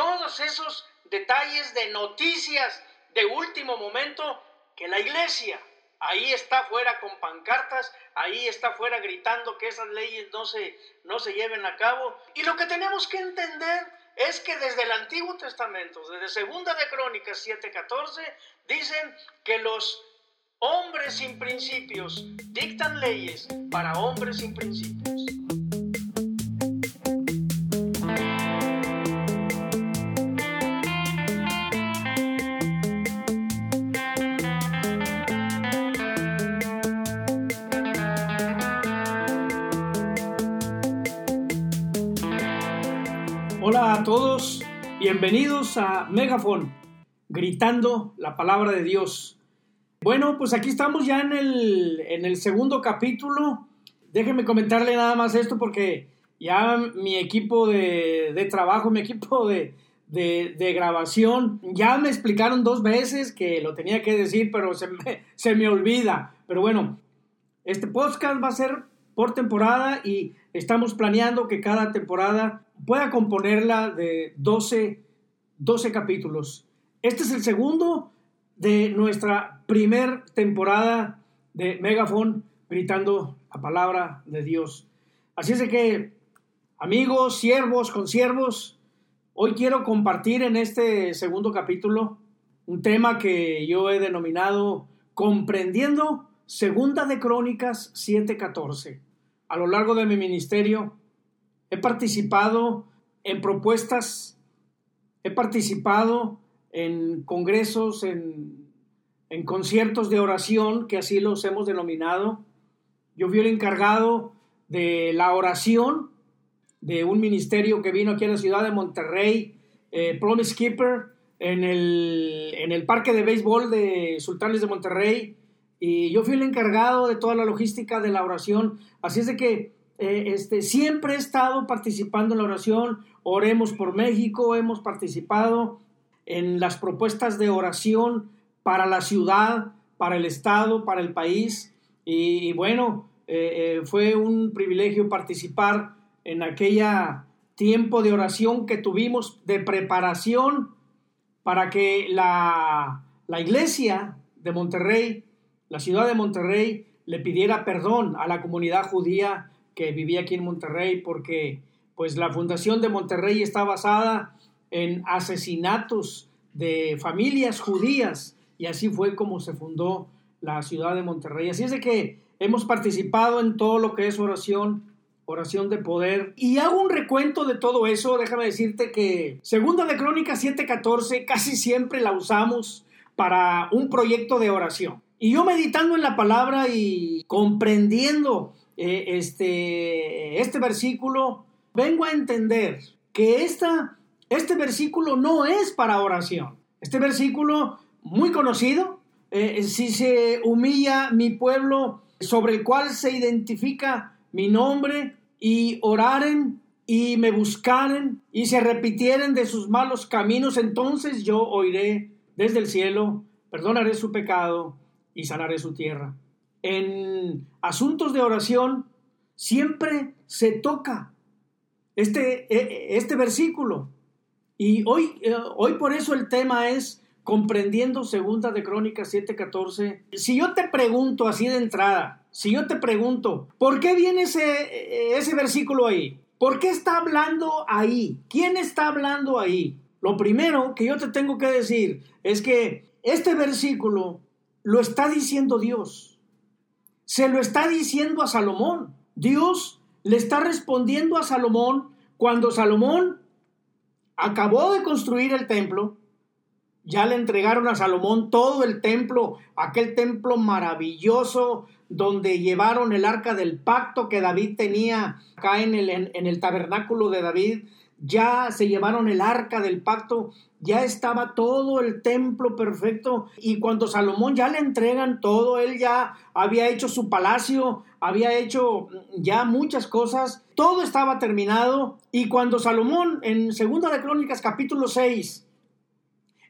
todos esos detalles de noticias de último momento que la iglesia ahí está fuera con pancartas, ahí está fuera gritando que esas leyes no se, no se lleven a cabo. Y lo que tenemos que entender es que desde el Antiguo Testamento, desde Segunda de Crónicas 7:14, dicen que los hombres sin principios dictan leyes para hombres sin principios. Bienvenidos a Megafon, gritando la palabra de Dios. Bueno, pues aquí estamos ya en el, en el segundo capítulo. Déjenme comentarle nada más esto porque ya mi equipo de, trabajo, mi equipo de, de, grabación, ya me explicaron dos veces que lo tenía que decir, pero se me, se me olvida. Pero bueno, este podcast va a ser por temporada y estamos planeando que cada temporada pueda componerla de 12, 12 capítulos. Este es el segundo de nuestra primer temporada de Megafon gritando la palabra de Dios. Así es que, amigos, siervos, consiervos, hoy quiero compartir en este segundo capítulo un tema que yo he denominado Comprendiendo Segunda de Crónicas 7:14. A lo largo de mi ministerio he participado en propuestas, he participado en congresos, en, conciertos de oración, que así los hemos denominado. Yo fui el encargado de la oración de un ministerio que vino aquí a la ciudad de Monterrey, eh, Promise Keeper, en el, en el parque de béisbol de Sultanes de Monterrey. Y yo fui el encargado de toda la logística de la oración. Así es de que eh, este, siempre he estado participando en la oración, oremos por México, hemos participado en las propuestas de oración para la ciudad, para el Estado, para el país. Y, bueno, eh, eh, fue un privilegio participar en aquella tiempo de oración que tuvimos de preparación para que la, la iglesia de Monterrey, la ciudad de Monterrey, le pidiera perdón a la comunidad judía que vivía aquí en Monterrey porque pues la fundación de Monterrey está basada en asesinatos de familias judías y así fue como se fundó la ciudad de Monterrey. Así es de que hemos participado en todo lo que es oración, oración de poder. Y hago un recuento de todo eso, déjame decirte que Segunda de Crónicas 7:14 casi siempre la usamos para un proyecto de oración. Y yo meditando en la palabra y comprendiendo eh, este, este versículo, vengo a entender que esta, este versículo no es para oración. Este versículo, muy conocido, eh, si se humilla mi pueblo sobre el cual se identifica mi nombre y oraren y me buscaren y se repitieren de sus malos caminos, entonces yo oiré desde el cielo, perdonaré su pecado y sanaré su tierra en asuntos de oración siempre se toca este, e, este versículo. Y hoy, eh, hoy por eso el tema es comprendiendo segunda de Crónicas 7:14. Si yo te pregunto así de entrada, si yo te pregunto, ¿por qué viene ese, ese versículo ahí? ¿Por qué está hablando ahí? ¿Quién está hablando ahí? Lo primero que yo te tengo que decir es que este versículo lo está diciendo Dios se lo está diciendo a Salomón. Dios le está respondiendo a Salomón cuando Salomón acabó de construir el templo. Ya le entregaron a Salomón todo el templo, aquel templo maravilloso donde llevaron el arca del pacto que David tenía acá en el, en el tabernáculo de David ya se llevaron el arca del pacto, ya estaba todo el templo perfecto y cuando Salomón ya le entregan todo, él ya había hecho su palacio, había hecho ya muchas cosas, todo estaba terminado y cuando Salomón en Segunda de Crónicas capítulo 6,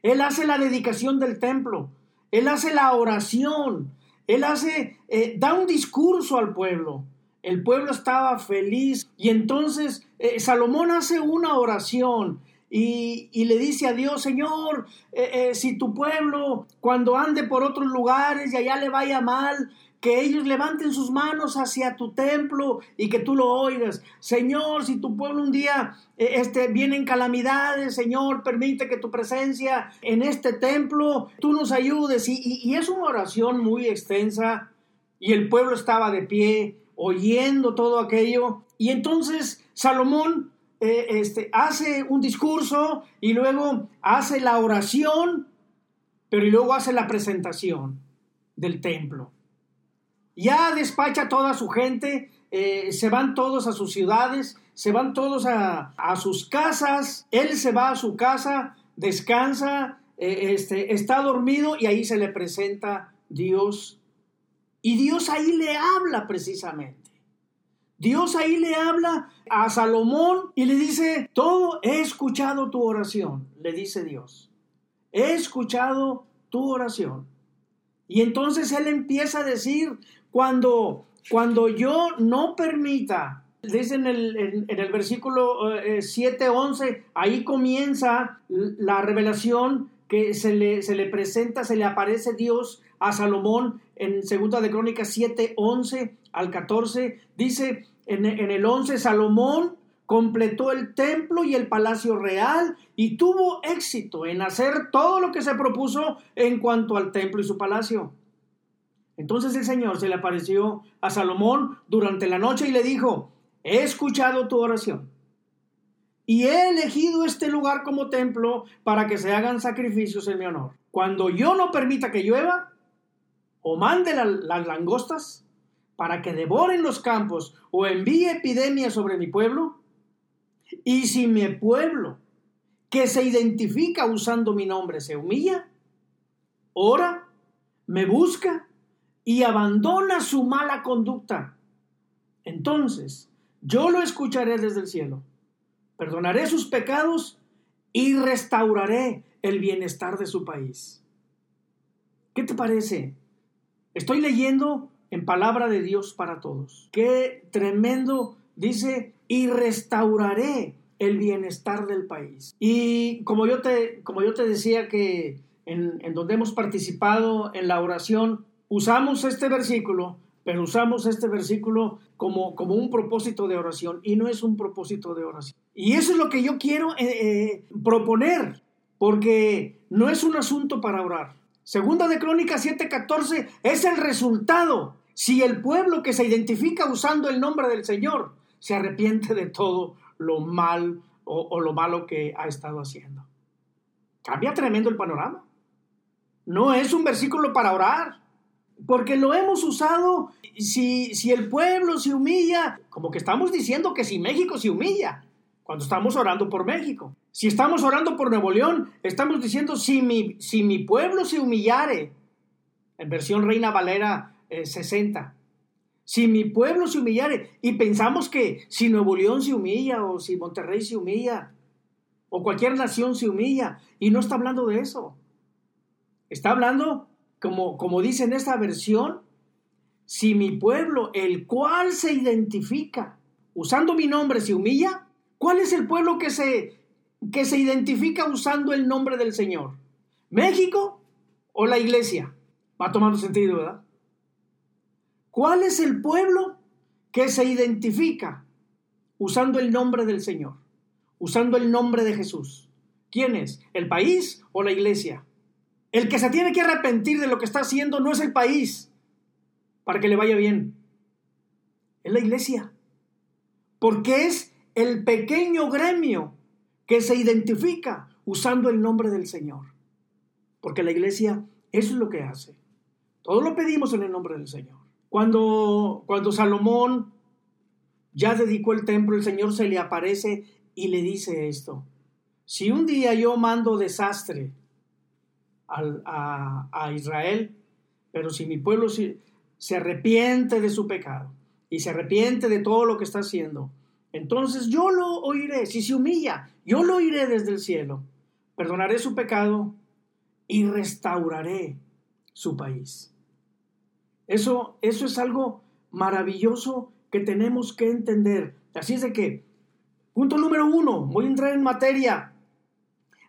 él hace la dedicación del templo, él hace la oración, él hace, eh, da un discurso al pueblo. El pueblo estaba feliz y entonces eh, Salomón hace una oración y, le dice a Dios, Señor, eh, si tu pueblo cuando ande por otros lugares y allá le vaya mal, que ellos levanten sus manos hacia tu templo y que tú lo oigas. Señor, si tu pueblo un día eh, este, viene en calamidades, Señor, permite que tu presencia en este templo, tú nos ayudes. y es una oración muy extensa y el pueblo estaba de pie oyendo todo aquello. Y entonces Salomón eh, este, hace un discurso y luego hace la oración, pero y luego hace la presentación del templo. Ya despacha toda su gente, eh, se van todos a sus ciudades, se van todos a, sus casas, él se va a su casa, descansa, eh, este, está dormido y ahí se le presenta Dios. Y Dios ahí le habla precisamente. Dios ahí le habla a Salomón y le dice, todo he escuchado tu oración, le dice Dios. He escuchado tu oración. Y entonces él empieza a decir, cuando, cuando yo no permita, dice en el, en, el versículo 7, eh, 11, ahí comienza la revelación que se le, se le presenta, se le aparece Dios a Salomón en segunda de Crónicas 7, 11 al 14, dice, en, el 11, Salomón completó el templo y el palacio real y tuvo éxito en hacer todo lo que se propuso en cuanto al templo y su palacio. Entonces el Señor se le apareció a Salomón durante la noche y le dijo, he escuchado tu oración y he elegido este lugar como templo para que se hagan sacrificios en mi honor. Cuando yo no permita que llueva o mande las langostas, para que devoren los campos o envíe epidemias sobre mi pueblo? Y si mi pueblo, que se identifica usando mi nombre, se humilla, ora, me busca y abandona su mala conducta, entonces yo lo escucharé desde el cielo, perdonaré sus pecados y restauraré el bienestar de su país. ¿Qué te parece? Estoy leyendo en palabra de Dios para todos. Qué tremendo, dice, y restauraré el bienestar del país. Y como yo te, como yo te decía que en, en donde hemos participado en la oración, usamos este versículo, pero usamos este versículo como, como un propósito de oración y no es un propósito de oración. Y eso es lo que yo quiero eh, eh, proponer, porque no es un asunto para orar. Segunda de Crónicas 7:14 es el resultado si el pueblo que se identifica usando el nombre del Señor se arrepiente de todo lo mal o, lo malo que ha estado haciendo. Cambia tremendo el panorama. No es un versículo para orar, porque lo hemos usado si, si el pueblo se humilla, como que estamos diciendo que si México se humilla, cuando estamos orando por México. Si estamos orando por Nuevo León, estamos diciendo si mi, si mi pueblo se humillare, en versión Reina Valera 60. Eh, si mi pueblo se humillare, y pensamos que si Nuevo León se humilla, o si Monterrey se humilla, o cualquier nación se humilla, y no está hablando de eso. Está hablando, como, como dice en esta versión, si mi pueblo, el cual se identifica, usando mi nombre, se humilla, ¿cuál es el pueblo que se, que se identifica usando el nombre del Señor? ¿México o la iglesia? Va tomando sentido, ¿verdad? ¿Cuál es el pueblo que se identifica usando el nombre del Señor, usando el nombre de Jesús? ¿Quién es? ¿El país o la iglesia? El que se tiene que arrepentir de lo que está haciendo no es el país para que le vaya bien. Es la iglesia. Porque es el pequeño gremio que se identifica usando el nombre del Señor. Porque la iglesia eso es lo que hace. Todo lo pedimos en el nombre del Señor. Cuando, cuando Salomón ya dedicó el templo, el Señor se le aparece y le dice esto. Si un día yo mando desastre a, Israel, pero si mi pueblo se, se arrepiente de su pecado y se arrepiente de todo lo que está haciendo, entonces yo lo oiré. Si se humilla, yo lo oiré desde el cielo. Perdonaré su pecado y restauraré su país. Eso, eso es algo maravilloso que tenemos que entender. Así es de que, punto número uno, voy a entrar en materia.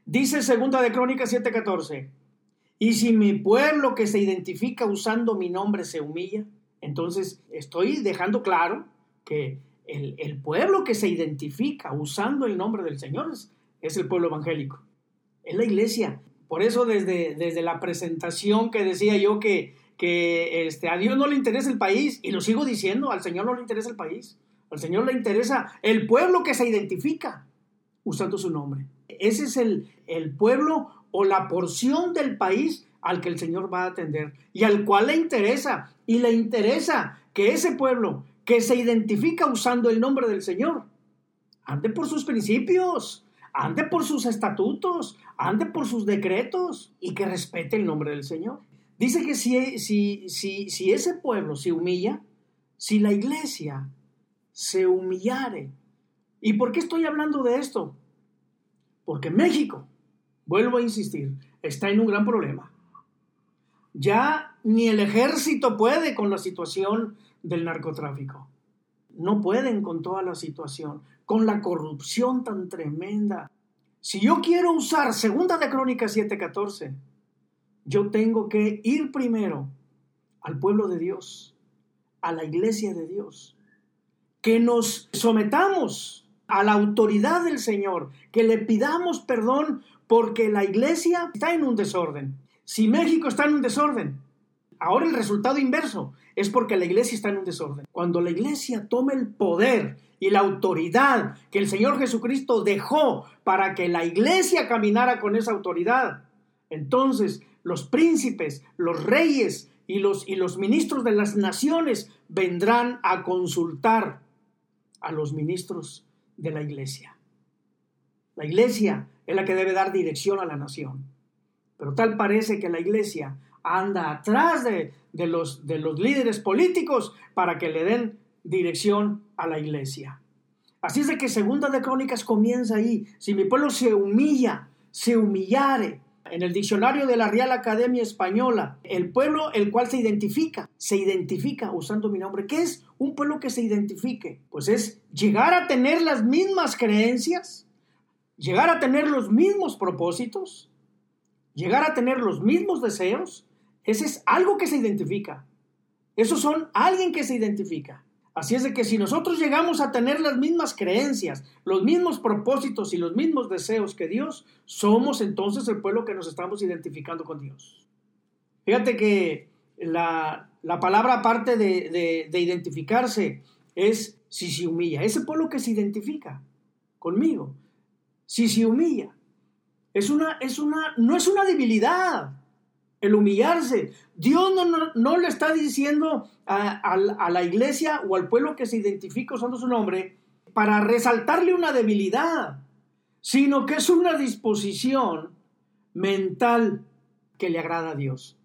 Dice segunda de Crónicas 7:14, y si mi pueblo que se identifica usando mi nombre se humilla, entonces estoy dejando claro que el, pueblo que se identifica usando el nombre del Señor es, el pueblo evangélico, es la iglesia. Por eso desde, desde la presentación que decía yo que, que este, a Dios no le interesa el país, y lo sigo diciendo, al Señor no le interesa el país, al Señor le interesa el pueblo que se identifica usando su nombre. Ese es el, el pueblo o la porción del país al que el Señor va a atender y al cual le interesa. Y le interesa que ese pueblo que se identifica usando el nombre del Señor ande por sus principios, ande por sus estatutos, ande por sus decretos y que respete el nombre del Señor. Dice que si, si, si, si ese pueblo se humilla, si la iglesia se humillare. ¿Y por qué estoy hablando de esto? Porque México, vuelvo a insistir, está en un gran problema. Ya ni el ejército puede con la situación del narcotráfico. No pueden con toda la situación, con la corrupción tan tremenda. Si yo quiero usar Segunda de Crónicas 7:14, yo tengo que ir primero al pueblo de Dios, a la iglesia de Dios, que nos sometamos a la autoridad del Señor, que le pidamos perdón porque la iglesia está en un desorden. Si México está en un desorden, ahora el resultado inverso es porque la iglesia está en un desorden. Cuando la iglesia toma el poder y la autoridad que el Señor Jesucristo dejó para que la iglesia caminara con esa autoridad, entonces los príncipes, los reyes y los, y los ministros de las naciones vendrán a consultar a los ministros de la iglesia. La iglesia es la que debe dar dirección a la nación. Pero tal parece que la iglesia anda atrás de, los, de los líderes políticos para que le den dirección a la iglesia. Así es de que Segunda de Crónicas comienza ahí. Si mi pueblo se humilla, se humillare, en el diccionario de la Real Academia Española, el pueblo el cual se identifica, se identifica usando mi nombre. ¿Qué es un pueblo que se identifique? Pues es llegar a tener las mismas creencias, llegar a tener los mismos propósitos, llegar a tener los mismos deseos, ese es algo que se identifica. Esos son alguien que se identifica. Así es de que si nosotros llegamos a tener las mismas creencias, los mismos propósitos y los mismos deseos que Dios, somos entonces el pueblo que nos estamos identificando con Dios. Fíjate que la, palabra aparte de, identificarse es si se humilla. Ese pueblo que se identifica conmigo, si se humilla, es una, es una, no es una debilidad el humillarse. Dios no, le está diciendo a, la iglesia o al pueblo que se identifica usando su nombre para resaltarle una debilidad, sino que es una disposición mental que le agrada a Dios.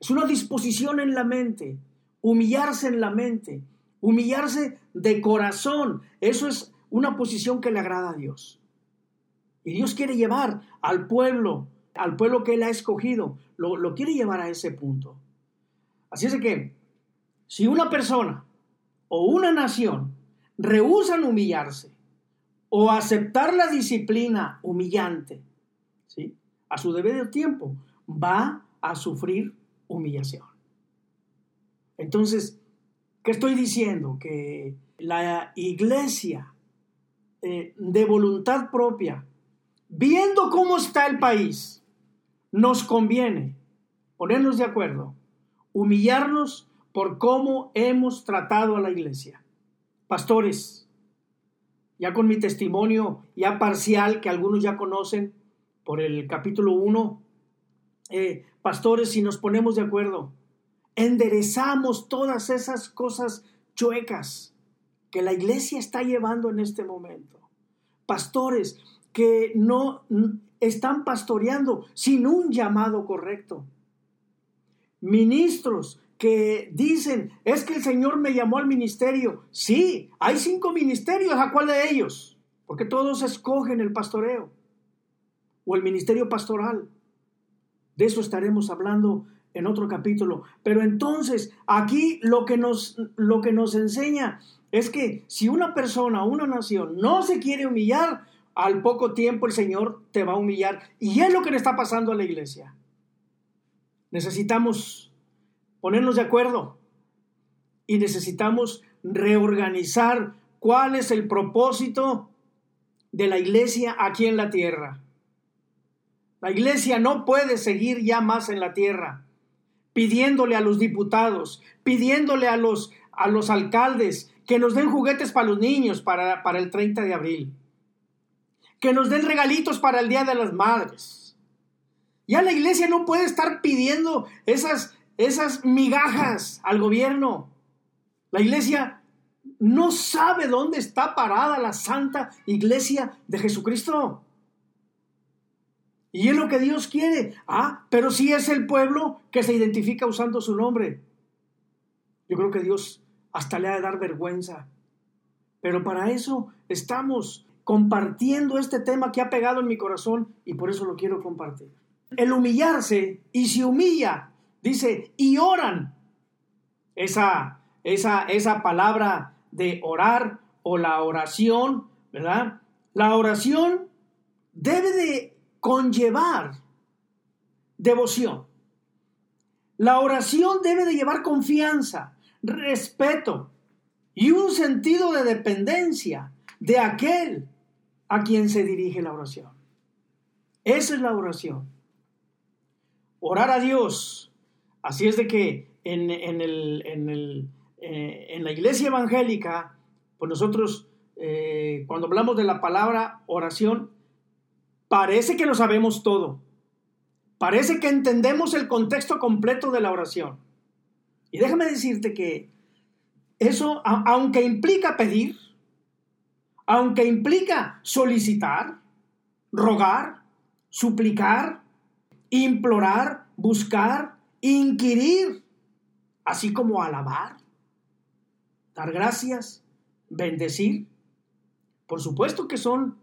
Es una disposición en la mente, humillarse en la mente, humillarse de corazón. Eso es una posición que le agrada a Dios. Y Dios quiere llevar al pueblo, al pueblo que Él ha escogido, lo, quiere llevar a ese punto. Así es que, si una persona o una nación rehusan humillarse o aceptar la disciplina humillante, ¿sí? a su debido tiempo, va a sufrir humillación. Entonces, ¿qué estoy diciendo? Que la iglesia eh, de voluntad propia viendo cómo está el país, nos conviene ponernos de acuerdo, humillarnos por cómo hemos tratado a la iglesia. Pastores, ya con mi testimonio ya parcial que algunos ya conocen por el capítulo 1, eh, pastores, si nos ponemos de acuerdo, enderezamos todas esas cosas chuecas que la iglesia está llevando en este momento. Pastores, que no están pastoreando sin un llamado correcto. Ministros que dicen, es que el Señor me llamó al ministerio. Sí, hay cinco ministerios, ¿a cuál de ellos? Porque todos escogen el pastoreo o el ministerio pastoral. De eso estaremos hablando en otro capítulo. Pero entonces, aquí lo que nos, lo que nos enseña es que si una persona o una nación no se quiere humillar, al poco tiempo el Señor te va a humillar. Y es lo que le está pasando a la iglesia. Necesitamos ponernos de acuerdo y necesitamos reorganizar cuál es el propósito de la iglesia aquí en la tierra. La iglesia no puede seguir ya más en la tierra pidiéndole a los diputados, pidiéndole a los, a los alcaldes que nos den juguetes para los niños para, para el 30 de abril, que nos den regalitos para el Día de las Madres. Ya la iglesia no puede estar pidiendo esas, esas migajas al gobierno. La iglesia no sabe dónde está parada la santa iglesia de Jesucristo. Y es lo que Dios quiere. Ah, pero si es el pueblo que se identifica usando su nombre. Yo creo que Dios hasta le ha de dar vergüenza. Pero para eso estamos compartiendo este tema que ha pegado en mi corazón y por eso lo quiero compartir. El humillarse y se humilla, dice, y oran. Esa, esa, esa palabra de orar o la oración, ¿verdad? La oración debe de conllevar devoción. La oración debe de llevar confianza, respeto y un sentido de dependencia de aquel a quien se dirige la oración. Esa es la oración. Orar a Dios. Así es de que en, el, eh, en la iglesia evangélica, pues nosotros, eh, cuando hablamos de la palabra oración, Parece que lo sabemos todo. Parece que entendemos el contexto completo de la oración. Y déjame decirte que eso, aunque implica pedir, aunque implica solicitar, rogar, suplicar, implorar, buscar, inquirir, así como alabar, dar gracias, bendecir, por supuesto que son,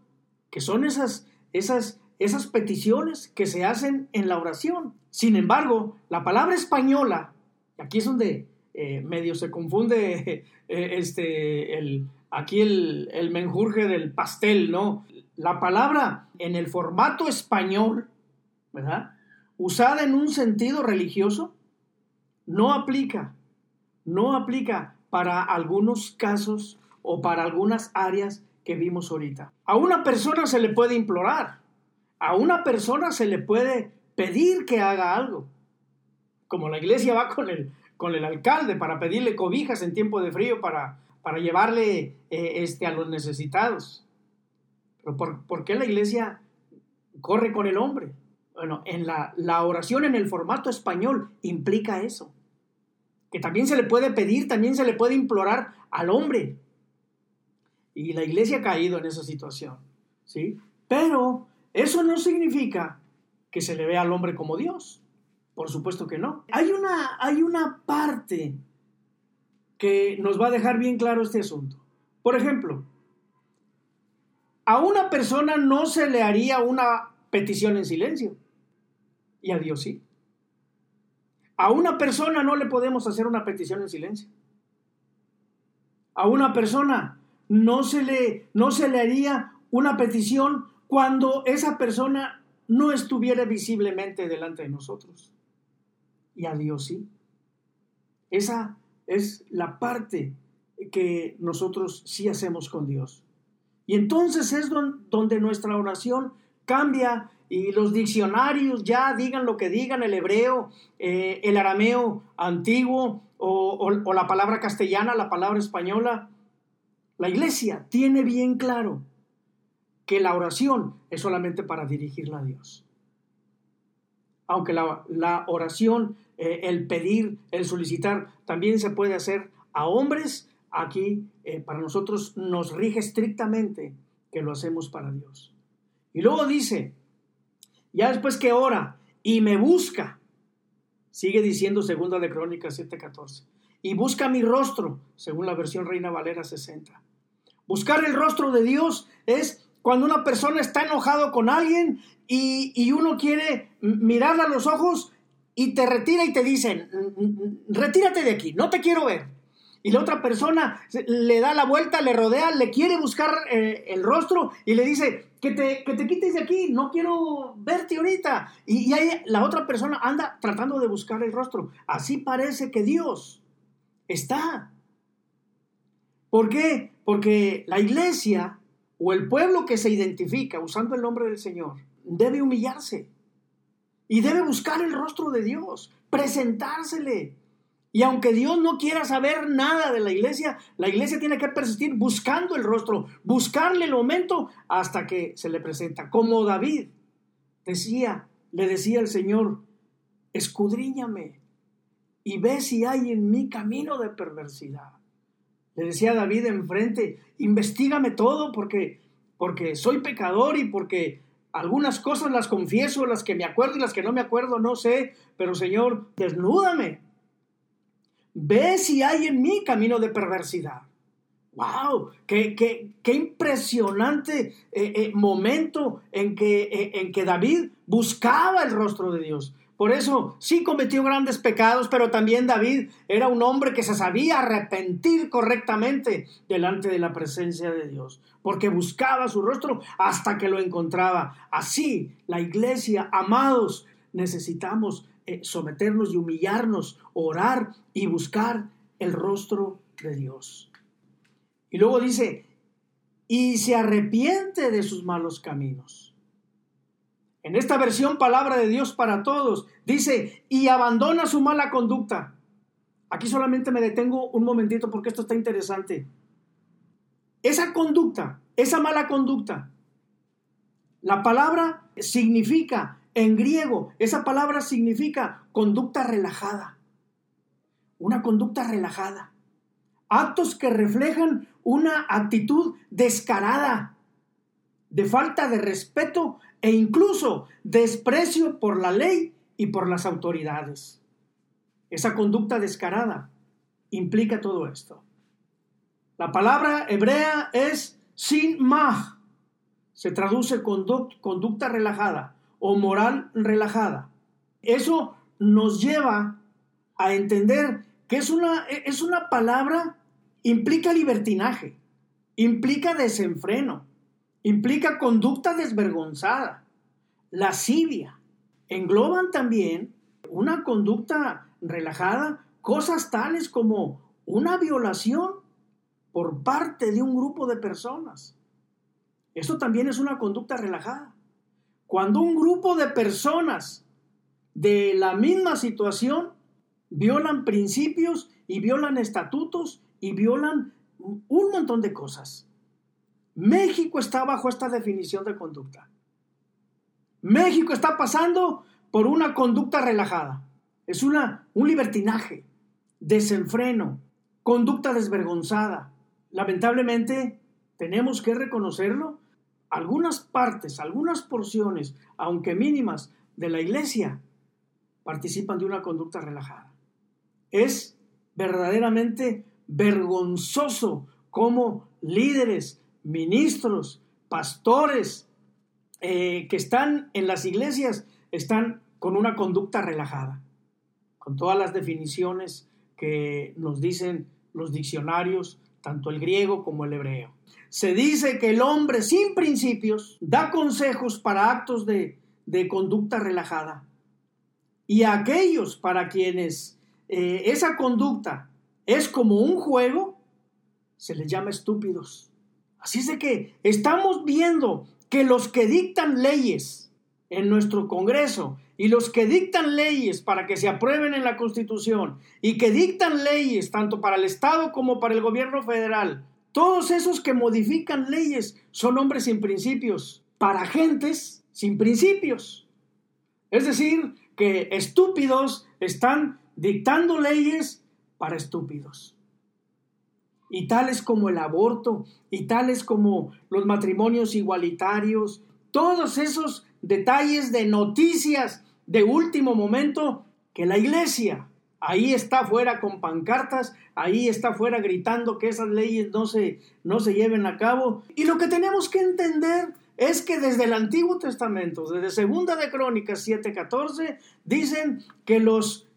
que son esas, esas, esas peticiones que se hacen en la oración. Sin embargo, la palabra española, aquí es donde eh, medio se confunde eh, este, el, aquí el, el menjurje del pastel, ¿no? La palabra en el formato español, ¿verdad? Usada en un sentido religioso, no aplica, no aplica para algunos casos o para algunas áreas que vimos ahorita. A una persona se le puede implorar, a una persona se le puede pedir que haga algo. Como la iglesia va con el, con el alcalde para pedirle cobijas en tiempo de frío para, para llevarle eh, este, a los necesitados. Pero por, qué la iglesia corre con el hombre? Bueno, en la, la oración en el formato español implica eso. Que también se le puede pedir, también se le puede implorar al hombre. Y la iglesia ha caído en esa situación, ¿sí? Pero eso no significa que se le vea al hombre como Dios. Por supuesto que no. Hay una, hay una parte que nos va a dejar bien claro este asunto. Por ejemplo, a una persona no se le haría una petición en silencio. Y a Dios sí. A una persona no le podemos hacer una petición en silencio. A una persona no se le, no se le haría una petición cuando esa persona no estuviera visiblemente delante de nosotros. Y a Dios sí. Esa es la parte que nosotros sí hacemos con Dios. Y entonces es donde nuestra oración cambia y los diccionarios ya digan lo que digan, el hebreo, eh, el arameo antiguo o la palabra castellana, la palabra española, la iglesia tiene bien claro que la oración es solamente para dirigirla a Dios. Aunque la, oración, eh, el pedir, el solicitar, también se puede hacer a hombres, aquí eh, para nosotros nos rige estrictamente que lo hacemos para Dios. Y luego dice, ya después que ora y me busca, sigue diciendo segunda de Crónicas 7:14, y busca mi rostro, según la versión Reina Valera 60. Buscar el rostro de Dios es cuando una persona está enojado con alguien y, uno quiere mirarle a los ojos y te retira y te dicen, retírate de aquí, no te quiero ver. Y la otra persona le da la vuelta, le rodea, le quiere buscar eh, el rostro y le dice, que te, que te, quites de aquí, no quiero verte ahorita. Y, y ahí la otra persona anda tratando de buscar el rostro. Así parece que Dios está. ¿Por qué? Porque la iglesia o el pueblo que se identifica usando el nombre del Señor debe humillarse y debe buscar el rostro de Dios, presentársele, y aunque Dios no quiera saber nada de la iglesia, la iglesia tiene que persistir buscando el rostro, buscarle el momento hasta que se le presenta. Como David decía, le decía el Señor, escudriñame y ve si hay en mí camino de perversidad. Le decía David enfrente, investigame todo porque, porque soy pecador y porque algunas cosas las confieso, las que me acuerdo y las que no me acuerdo, no sé, pero Señor, desnúdame Ve si hay en mí camino de perversidad. ¡Wow! ¡Qué, qué, impresionante eh, eh, momento en que, eh, en que David buscaba el rostro de Dios! Por eso sí cometió grandes pecados, pero también David era un hombre que se sabía arrepentir correctamente delante de la presencia de Dios, porque buscaba su rostro hasta que lo encontraba. Así, la iglesia, amados, necesitamos eh, someternos y humillarnos, orar y buscar el rostro de Dios. Y luego dice, y se arrepiente de sus malos caminos. En esta versión, palabra de Dios para todos, dice, y abandona su mala conducta. Aquí solamente me detengo un momentito porque esto está interesante. Esa conducta, esa mala conducta, la palabra significa en griego, esa palabra significa conducta relajada. Una conducta relajada. Actos que reflejan una actitud descarada, de falta de respeto e incluso desprecio por la ley y por las autoridades. Esa conducta descarada implica todo esto. La palabra hebrea es sin mah. Se traduce conducta relajada o moral relajada. Eso nos lleva a entender que es una, es una palabra, implica libertinaje, implica desenfreno, implica conducta desvergonzada, lascivia. Engloban también una conducta relajada, cosas tales como una violación por parte de un grupo de personas. Eso también es una conducta relajada. Cuando un grupo de personas de la misma situación violan principios y violan estatutos y violan un montón de cosas. México está bajo esta definición de conducta. México está pasando por una conducta relajada. Es una, un libertinaje, desenfreno, conducta desvergonzada. Lamentablemente, tenemos que reconocerlo, algunas partes, algunas porciones, aunque mínimas, de la iglesia participan de una conducta relajada. Es verdaderamente vergonzoso cómo líderes, ministros, pastores eh, que están en las iglesias están con una conducta relajada, con todas las definiciones que nos dicen los diccionarios, tanto el griego como el hebreo se dice que el hombre sin principios da consejos para actos de, conducta relajada. Y a aquellos para quienes eh, esa conducta es como un juego, se les llama estúpidos. Así es de que estamos viendo que los que dictan leyes en nuestro Congreso y los que dictan leyes para que se aprueben en la Constitución y que dictan leyes tanto para el Estado como para el gobierno federal todos esos que modifican leyes son hombres sin principios, para gentes sin principios. Es decir, que estúpidos están dictando leyes para estúpidos. Y tales como el aborto, y tales como los matrimonios igualitarios, todos esos detalles de noticias de último momento que la iglesia ahí está afuera con pancartas, ahí está afuera gritando que esas leyes no se, no se lleven a cabo. Y lo que tenemos que entender es que desde el Antiguo Testamento, desde Segunda de Crónicas 7:14, dicen que los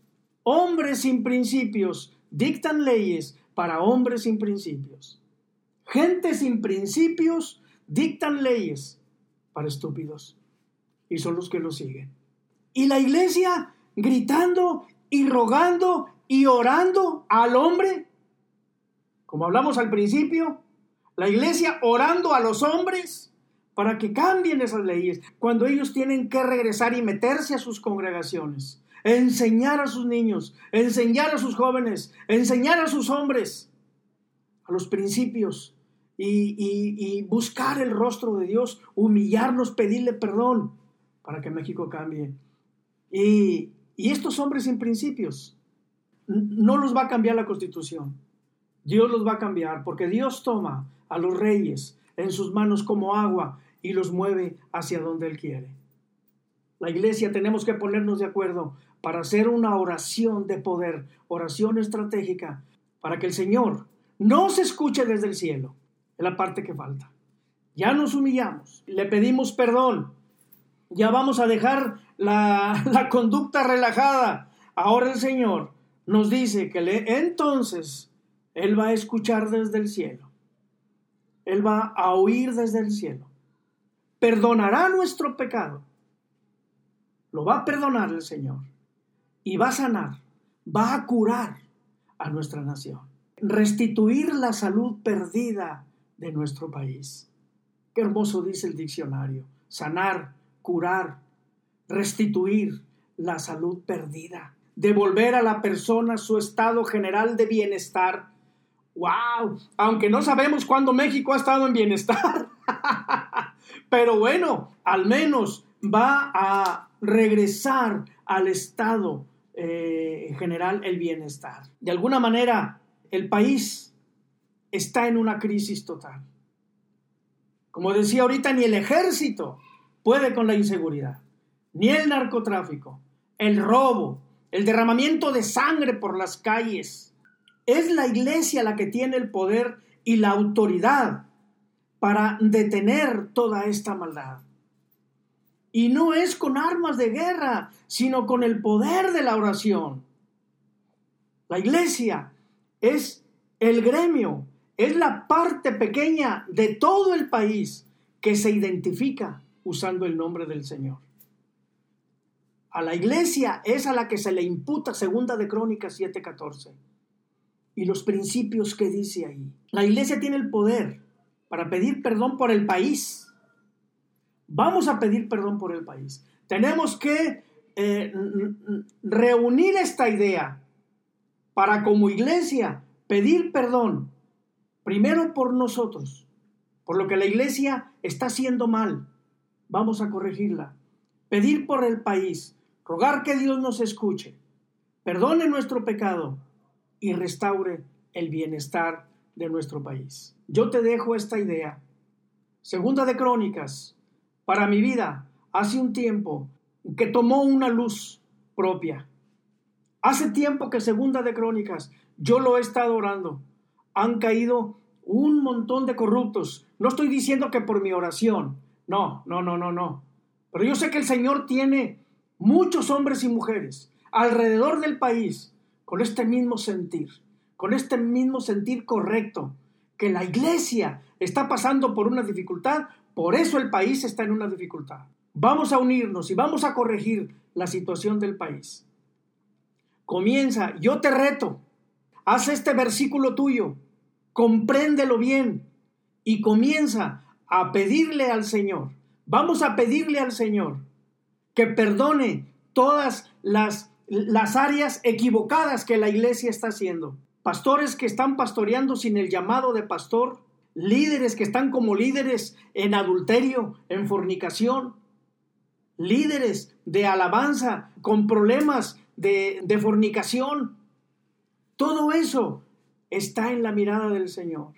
hombres sin principios dictan leyes para hombres sin principios. Gente sin principios dictan leyes para estúpidos y son los que lo siguen. Y la iglesia gritando y rogando y orando al hombre, como hablamos al principio, la iglesia orando a los hombres para que cambien esas leyes, cuando ellos tienen que regresar y meterse a sus congregaciones, enseñar a sus niños, enseñar a sus jóvenes, enseñar a sus hombres a los principios y, buscar el rostro de Dios, humillarnos, pedirle perdón para que México cambie. Y, y estos hombres sin principios no los va a cambiar la constitución. Dios los va a cambiar porque Dios toma a los reyes en sus manos como agua y los mueve hacia donde Él quiere. La iglesia tenemos que ponernos de acuerdo para hacer una oración de poder, oración estratégica, para que el Señor no se escuche desde el cielo. Es la parte que falta. Ya nos humillamos, le pedimos perdón, ya vamos a dejar la, la conducta relajada. Ahora el Señor nos dice que entonces Él va a escuchar desde el cielo. Él va a oír desde el cielo. Perdonará nuestro pecado. Lo va a perdonar el Señor. Y va a sanar, va a curar a nuestra nación. Restituir la salud perdida de nuestro país. Qué hermoso dice el diccionario. Sanar, curar, restituir la salud perdida. Devolver a la persona su estado general de bienestar. ¡Wow! Aunque no sabemos cuándo México ha estado en bienestar. Pero bueno, al menos va a regresar al estado eh, general el bienestar. De alguna manera, el país está en una crisis total. Como decía ahorita, ni el ejército puede con la inseguridad, ni el narcotráfico, el robo, el derramamiento de sangre por las calles. Es la iglesia la que tiene el poder y la autoridad para detener toda esta maldad. Y no es con armas de guerra, sino con el poder de la oración. La iglesia es el gremio es la parte pequeña de todo el país que se identifica usando el nombre del Señor. A la iglesia es a la que se le imputa segunda de Crónicas 7:14. Y los principios que dice ahí. La iglesia tiene el poder para pedir perdón por el país. Vamos a pedir perdón por el país. Tenemos que eh, reunir esta idea para como iglesia pedir perdón Primero por nosotros, por lo que la iglesia está haciendo mal. Vamos a corregirla. Pedir por el país, rogar que Dios nos escuche, perdone nuestro pecado y restaure el bienestar de nuestro país. Yo te dejo esta idea. Segunda de Crónicas, para mi vida, hace un tiempo que tomó una luz propia. Hace tiempo que Segunda de Crónicas yo lo he estado orando han caído un montón de corruptos. No estoy diciendo que por mi oración. No, no, no, no, no. Pero yo sé que el Señor tiene muchos hombres y mujeres alrededor del país con este mismo sentir, con este mismo sentir correcto, que la iglesia está pasando por una dificultad, por eso el país está en una dificultad. Vamos a unirnos y vamos a corregir la situación del país. Comienza, yo te reto, haz este versículo tuyo, compréndelo bien y comienza a pedirle al Señor. Vamos a pedirle al Señor que perdone todas las, las áreas equivocadas que la iglesia está haciendo. Pastores que están pastoreando sin el llamado de pastor, líderes que están como líderes en adulterio, en fornicación, líderes de alabanza con problemas de, de fornicación. Todo eso está en la mirada del Señor.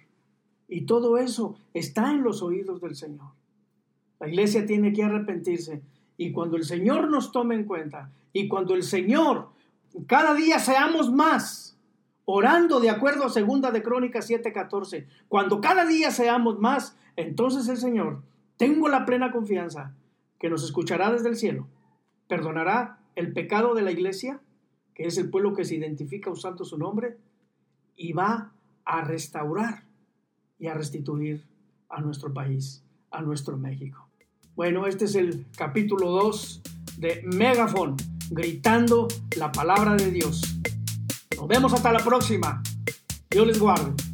Y todo eso está en los oídos del Señor. La iglesia tiene que arrepentirse. Y cuando el Señor nos tome en cuenta, y cuando el Señor cada día seamos más, orando de acuerdo a segunda de Crónicas 7:14, cuando cada día seamos más, entonces el Señor, tengo la plena confianza que nos escuchará desde el cielo, perdonará el pecado de la iglesia, que es el pueblo que se identifica usando su nombre, y va a restaurar y a restituir a nuestro país, a nuestro México. Bueno, este es el capítulo 2 de Megafon, gritando la palabra de Dios. Nos vemos hasta la próxima. Dios les guarde.